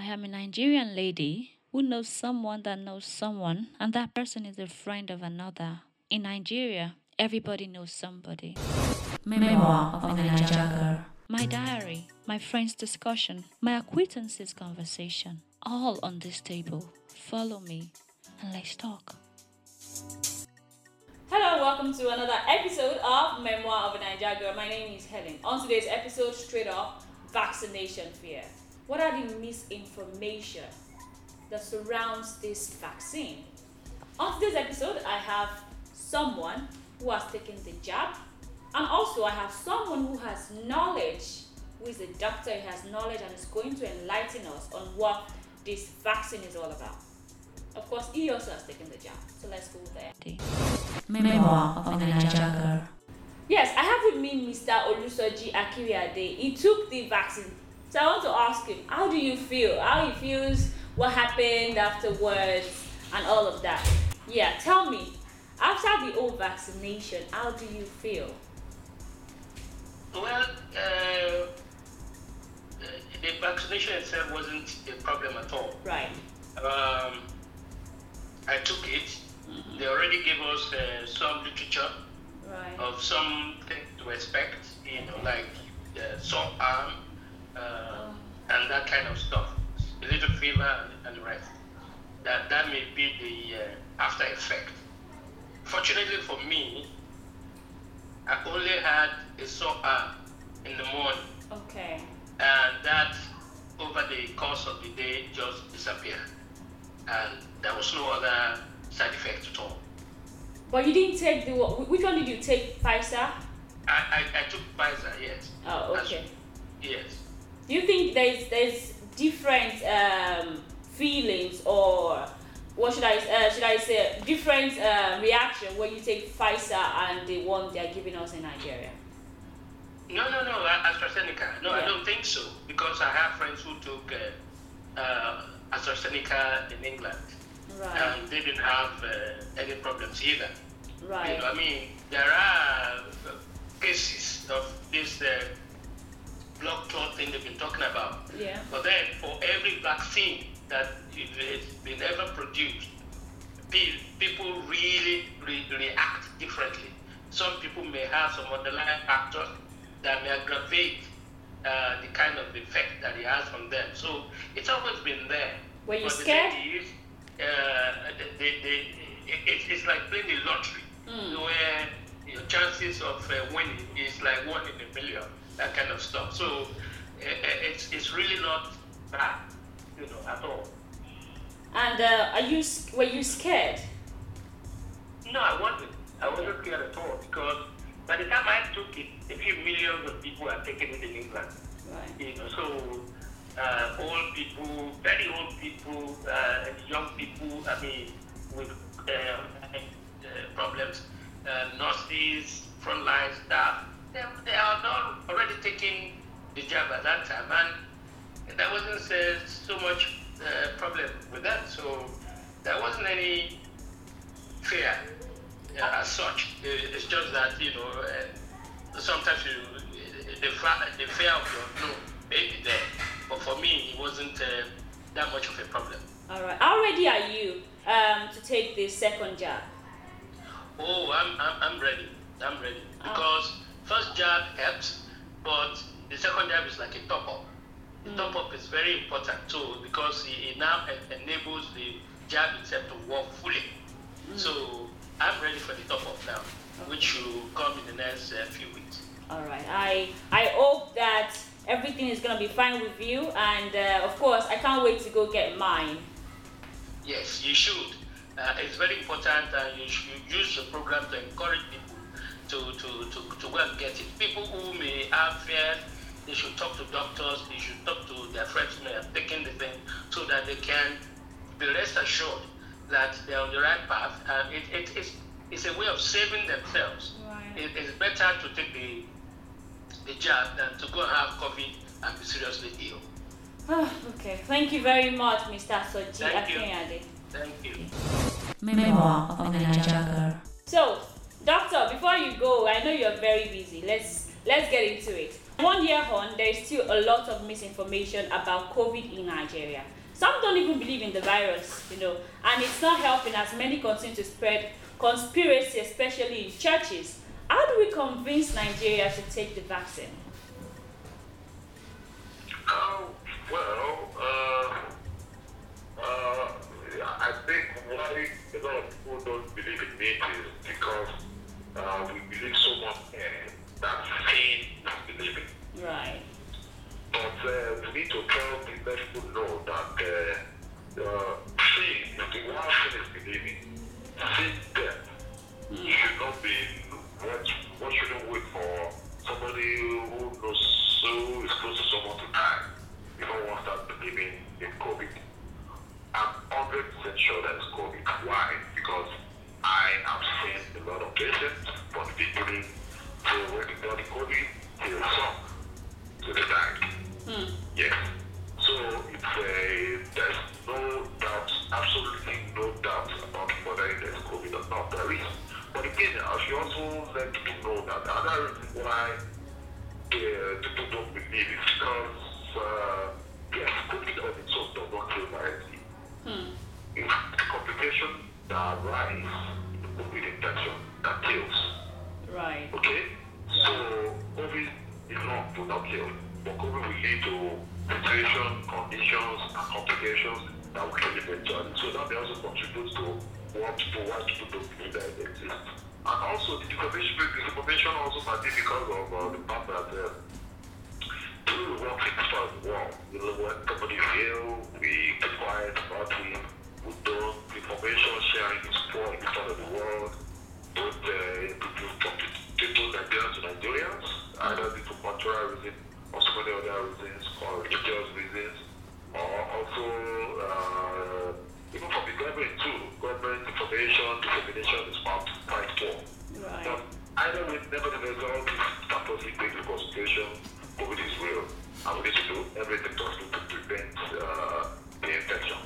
I am a Nigerian lady who knows someone that knows someone, and that person is a friend of another. In Nigeria, everybody knows somebody. Memoir of a Naija girl. My diary, my friend's discussion, my acquaintances' conversation, all on this table. Follow me and let's talk. Hello, welcome to another episode of Memoir of a Naija Girl. My name is Helen. On today's episode, straight up, vaccination fear. What are the misinformation that surrounds this vaccine? On today's episode, I have someone who has taken the jab, and also I have someone who has knowledge, who is a doctor, he has knowledge, and is going to enlighten us on what this vaccine is all about. Of course, he also has taken the jab, so let's go there. Memoir of a Naija girl. Yes, I have with me Mr. Olusoji Akinyade. He took the vaccine. So I want to ask him, how do you feel? How he feels, what happened afterwards, and all of that. Yeah, tell me, after the whole vaccination, how do you feel? Well, uh, the vaccination itself wasn't a problem at all. Right. Um, I took it. They already gave us uh, some literature Right. of something to expect, you know, like uh, some arm uh, and that kind of stuff. A little fever and, and rest. That that may be the uh, after effect. Fortunately for me, I only had a sore arm in the morning, Okay. and that over the course of the day just disappeared, and there was no other side effect at all. But you didn't take the which one did you take? Pfizer? I, I, I took Pfizer, yes. Oh, okay. Yes. Do you think there's there's different um, feelings or what should I uh, should I say different uh, reaction when you take Pfizer and the one they're giving us in Nigeria? No, no, no, AstraZeneca. No, I don't think so because I have friends who took uh, uh, AstraZeneca in England Right. and they didn't have uh, any problems either. right. You know, I mean, there are uh, cases of this uh, blood clot thing they've been talking about. Yeah. But then, for every vaccine that has been ever produced, people really re- react differently. Some people may have some underlying factors that may aggravate uh, the kind of effect that it has on them. So it's always been there. Were you But scared? thing is, uh, they, they, it, it's- it's like playing the lottery, Mm. where your chances of uh, winning is like one in a million, that kind of stuff. So uh, uh, it's, it's really not bad, you know, at all. And uh, are you were you scared? No, I wasn't. I wasn't scared at all because by the time I took it, a few millions of people had taken it in England. Right. You know, so uh, old people, very old people, uh, and young people, I mean, with uh, uh, problems, uh, nurses, frontline staff, they, they are not already taking the job at that time, and there wasn't uh, so much uh, problem with that. So there wasn't any fear uh, as such. It's just that you know uh, sometimes you the, the fear of your no may be there, but for me it wasn't uh, that much of a problem. All right. How ready are you um, to take the second jab? Oh, I'm, I'm, I'm ready. I'm ready because first jab helps, but the second jab is like a top up. The top up is very important too because it, now enables the jab itself to work fully. So I'm ready for the top up now, which will come in the next uh, few weeks. All right. I I hope that everything is gonna be fine with you, and uh, of course, I can't wait to go get mine. Yes, you should. Uh, it's very important and you should use the program to encourage people to, to, to, to go and get it. People who may have fear, they should talk to doctors, they should talk to their friends who may taking the thing so that they can be rest assured that they're on the right path. And it, it, it's, it's a way of saving themselves. Right. It, it's better to take the, the jab than to go and have COVID and be seriously ill. Ah, okay. Thank you very much, Mr. Soji Thank you. Akinyade. Thank you. Memoir of a Naija girl. So, doctor, before you go, I know you're very busy. Let's let's get into it. One year on, there is still a lot of misinformation about COVID in Nigeria. Some don't even believe in the virus, you know, and it's not helping as many continue to spread conspiracy, especially in churches. How do we convince Nigeria to take the vaccine? Um, well, uh, uh, I think why a lot of people don't believe in it is because uh, we believe so much in that seeing is believing. Right. But uh, we need to tell the people know that uh, uh, till some till they died. Yes. So it's a there's no doubt, absolutely no doubt about whether there's COVID or not. There is. But again, I should also let people know that the other reason why the people don't believe is because uh, yes, COVID on its own does not kill directly. Hmm. It's the complication that arise in the COVID infection that kills. Right. Okay? So COVID is not will not kill, but COVID will lead to situation, conditions, and complications that will kill eventually. So that may also contribute to what people, why people don't believe that it exists. And also the information, disinformation also might be because of uh, the fact that uh, people want things for the world. You know, when somebody ill, we keep quiet about it. We don't, information sharing is poor in front of the world. Both uh, people, from people Nigerians to Nigerians, due to cultural reasons or so many other reasons, or religious reasons, or also uh, even from the government too. Government information dissemination is found quite poor. Right. But either way, nevertheless, all these factors take into consideration. COVID is real, and we need to do everything possible to prevent uh, the infection.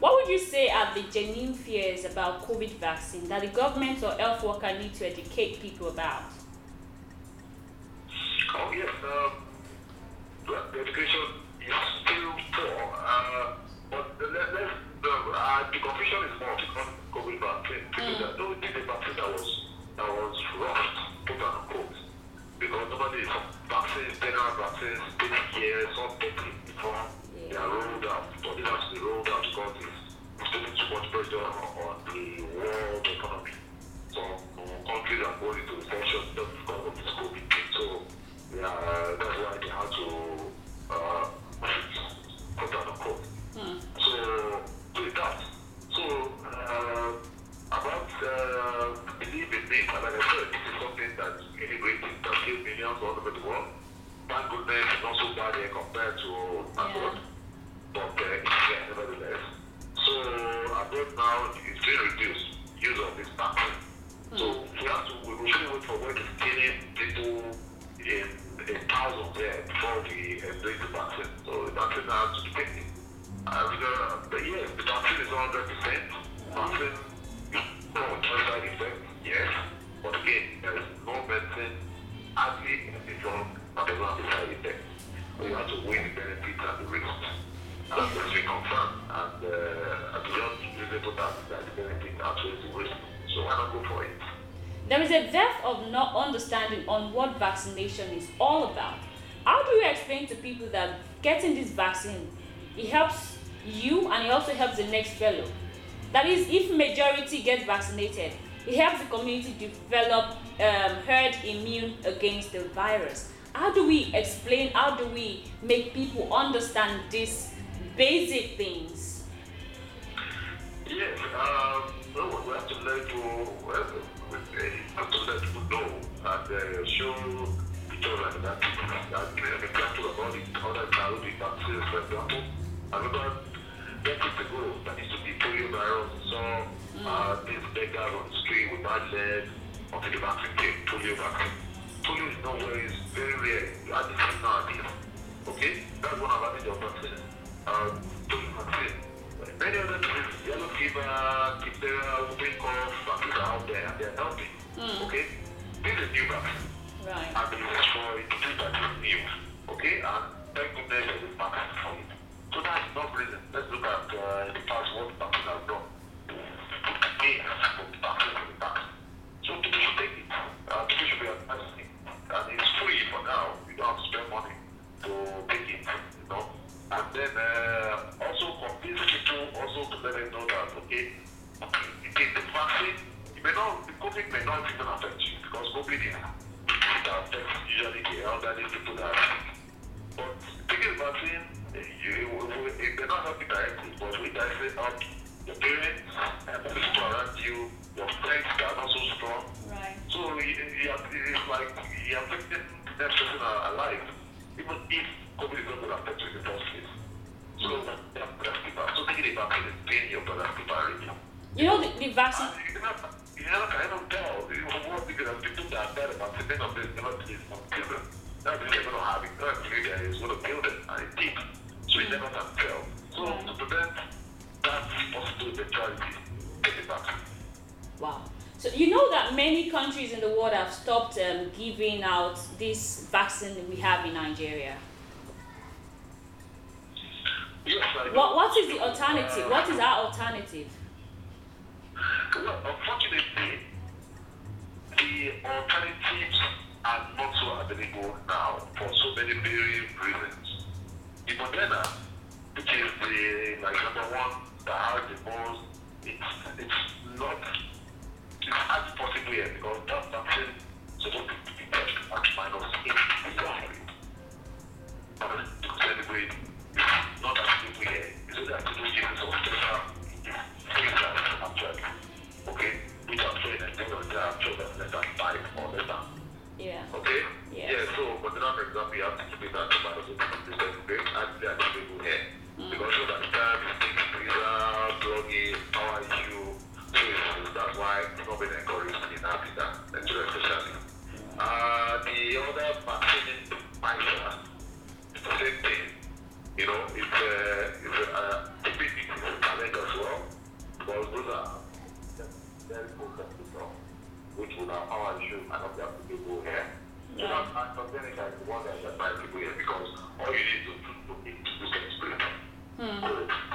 What would you say are the genuine fears about COVID vaccine that the government or health worker need to educate people about? Oh yes, um, the the education is still poor, uh, but the, let, let's, the, the confusion is more on COVID vaccine. People that don't take the vaccine that was that was rushed, quote unquote, because normally vaccines, general vaccines, take years, some take before they are rolled out, but they have to be rolled out because it's, putting too much pressure on, the world economy. Some countries are going into recession just because of this COVID. So yeah, uh, that's why they uh, believe in me, and like I said, this is something that immigrating that kills millions all over the world. Thank goodness it's not so bad here compared to abroad, but uh, it's there nevertheless. So abroad now it's being reduced use of this vaccine. So we have to we really wait for when it's killing people in in thousands there before we embrace the vaccine. So the vaccine has to be taken. Uh, because, but yes, the vaccine is 100 percent. Vaccine But again, there is no medicine any drug that does not have a side have to weigh the benefits and the risks. And and uh, reasonable doubt that the outweighs the risk. So why not go for it? There is a depth of not understanding on what vaccination is all about. How do you explain to people that getting this vaccine it helps you and it also helps the next fellow? That is, if majority gets vaccinated, it helps the community develop um, herd immune against the virus. How do we explain? How do we make people understand these basic things? Yes, um, no, we have to let people, well, we have to let people know and uh, show each other that people that an example about the other Nairobi vaccines, for example. I remember decades ago, there used to be polio virus. So uh, these beggars on the street with bad legs until the vaccine came, polio vaccine. Polio is nowhere, it's very rare. You have this thing nowadays. Okay? That's one advantage of vaccine. Um, polio vaccine. Many other diseases, yellow fever, diphtheria, whooping cough, vaccines are out there and they're helping. Okay? This is new vaccine. Right. and it was for disease that is new. Okay, and thank goodness there is vaccine for it. So that's not reason. Let's look at uh, the past what vaccine has done. Today, what vaccine in the past. So people should take it. Uh, people should be it. And it's free for now. You don't have to spend money to take it, you know. And then uh, also convince people also to let them know that, okay, you take the vaccine, you may not, the COVID may not even affect you because COVID is it affects usually the elderly people that we directly your parents and the people around you, your friends that are not so strong. Right. So you, you have, it's like you're affecting the next person alive, even if COVID is not going to affect you in the first place. So yeah, brother's keeper. So taking the vaccine is paying your brother's already. You know the, the vaccine. And you never, you never can even tell. You what because people that are dead about the thing of this never please some children. That's really going to have it. That's really that is going to kill them and it did. So you mm. never can tell. Eventuality, take the vaccine. Wow. So you know that many countries in the world have stopped um, giving out this vaccine we have in Nigeria. Yes. What what is the alternative? What is our alternative? Well, unfortunately, the alternatives are not so available now for so many very reasons. The Moderna, which is the like number one that has the most, it's it's not it's hard possible here because that vaccine is supposed to be tested at minus eight degrees. But to celebrate, it's not available here. It's only at two years of special freezers actually. Okay? Which I'm sure in the end of the day, I'm sure that's less than five or less than Yeah. Okay? The applicable here because all you need to do is to get spray. Hmm.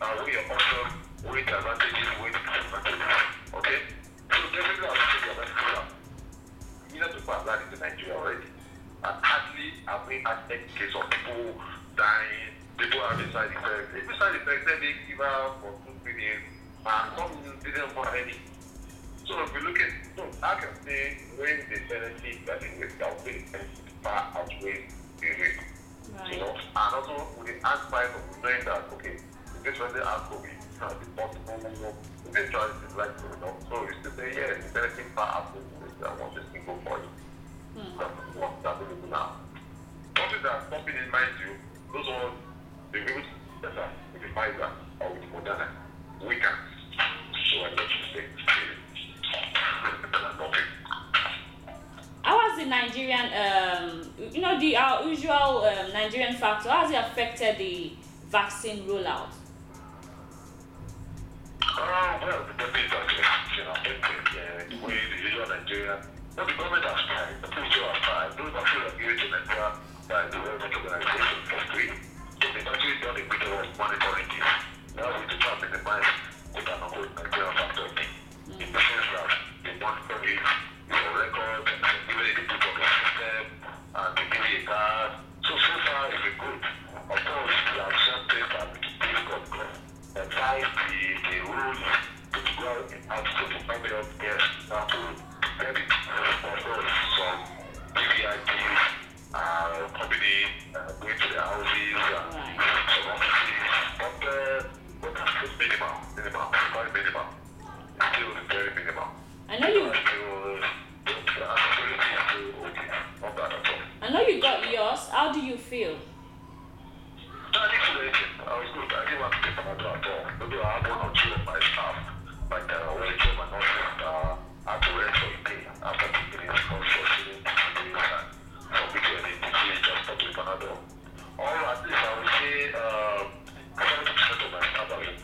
And weigh your options, weight advantages, weight disadvantages. Okay? So definitely I'll take the advantage millions of people have died in Nigeria already. And hardly have we had any case of people dying, people having side effects. If side effects, then they give out for two, three days, and some didn't want any. So if you look at, so I can say when the benefit that is with our way far outweighs the risk. You Right. know, and also with the aspect of knowing that, okay, if this person has COVID, it can be possible, it's likely, you know. So you still say, yeah, the benefit far outweighs the risk, I want this thing go for it. That's what's available now. Something that something in mind you, those ones, they will yes, sir, with the Pfizer or with Moderna, we can. So I let you say. How has the Nigerian, um, you know, the our usual um, Nigerian factor, how has it affected the vaccine rollout? Uh, well, the has been, you know, uh, the way the usual Nigeria, no, the government another. Or at least I would say um, uh, 70% of my staff have been.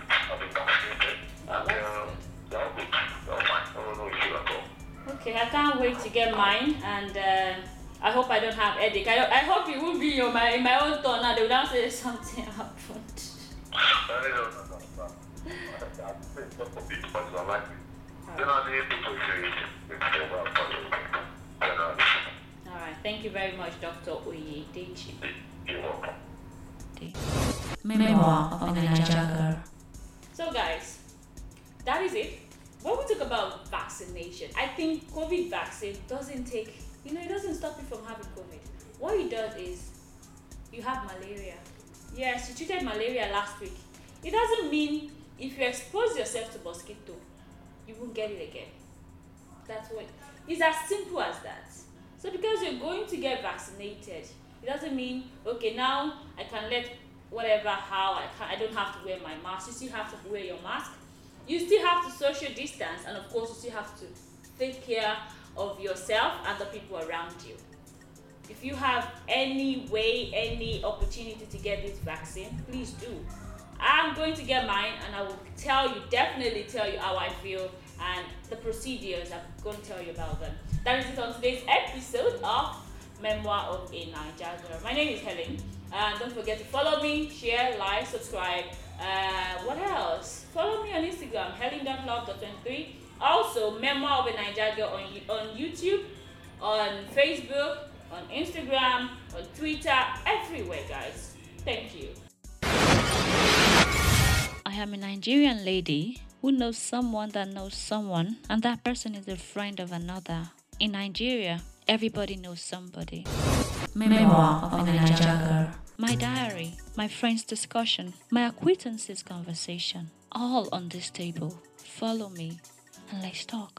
And uh, fine. I don't know at all. Okay, I can't wait to get mine and uh, I hope I don't have headache. I, I hope it won't be in my, in my own turn now. They will to say something happened. I, don't for people, say Thank you very much, Dr. Oyedeji. Memoir of a Naija girl. So, guys, that is it. When we talk about vaccination, I think COVID vaccine doesn't take, you know, it doesn't stop you from having COVID. What it does is you have malaria. Yes, you treated malaria last week. It doesn't mean if you expose yourself to mosquito, you won't get it again. That's what it's as simple as that. So because you're going to get vaccinated, it doesn't mean okay now I can let whatever how I can I don't have to wear my mask. You still have to wear your mask. You still have to social distance and of course you still have to take care of yourself and the people around you. If you have any way, any opportunity to get this vaccine, please do. I'm going to get mine and I will tell you, definitely tell you how I feel and the procedures. I'm going to tell you about them. That is it on today's episode of Memoir of a Naija Girl. My name is Helen. And don't forget to follow me, share, like, subscribe. Uh, what else? Follow me on Instagram, helen.love.23. Also, Memoir of a Naija Girl on, on YouTube, on Facebook, on Instagram, on Twitter, everywhere, guys. Thank you. I am a Nigerian lady who knows someone that knows someone, and that person is a friend of another. In Nigeria, everybody knows somebody. Memoir of a Naija. My diary, my friend's discussion, my acquaintances' conversation, all on this table. Follow me and let's talk.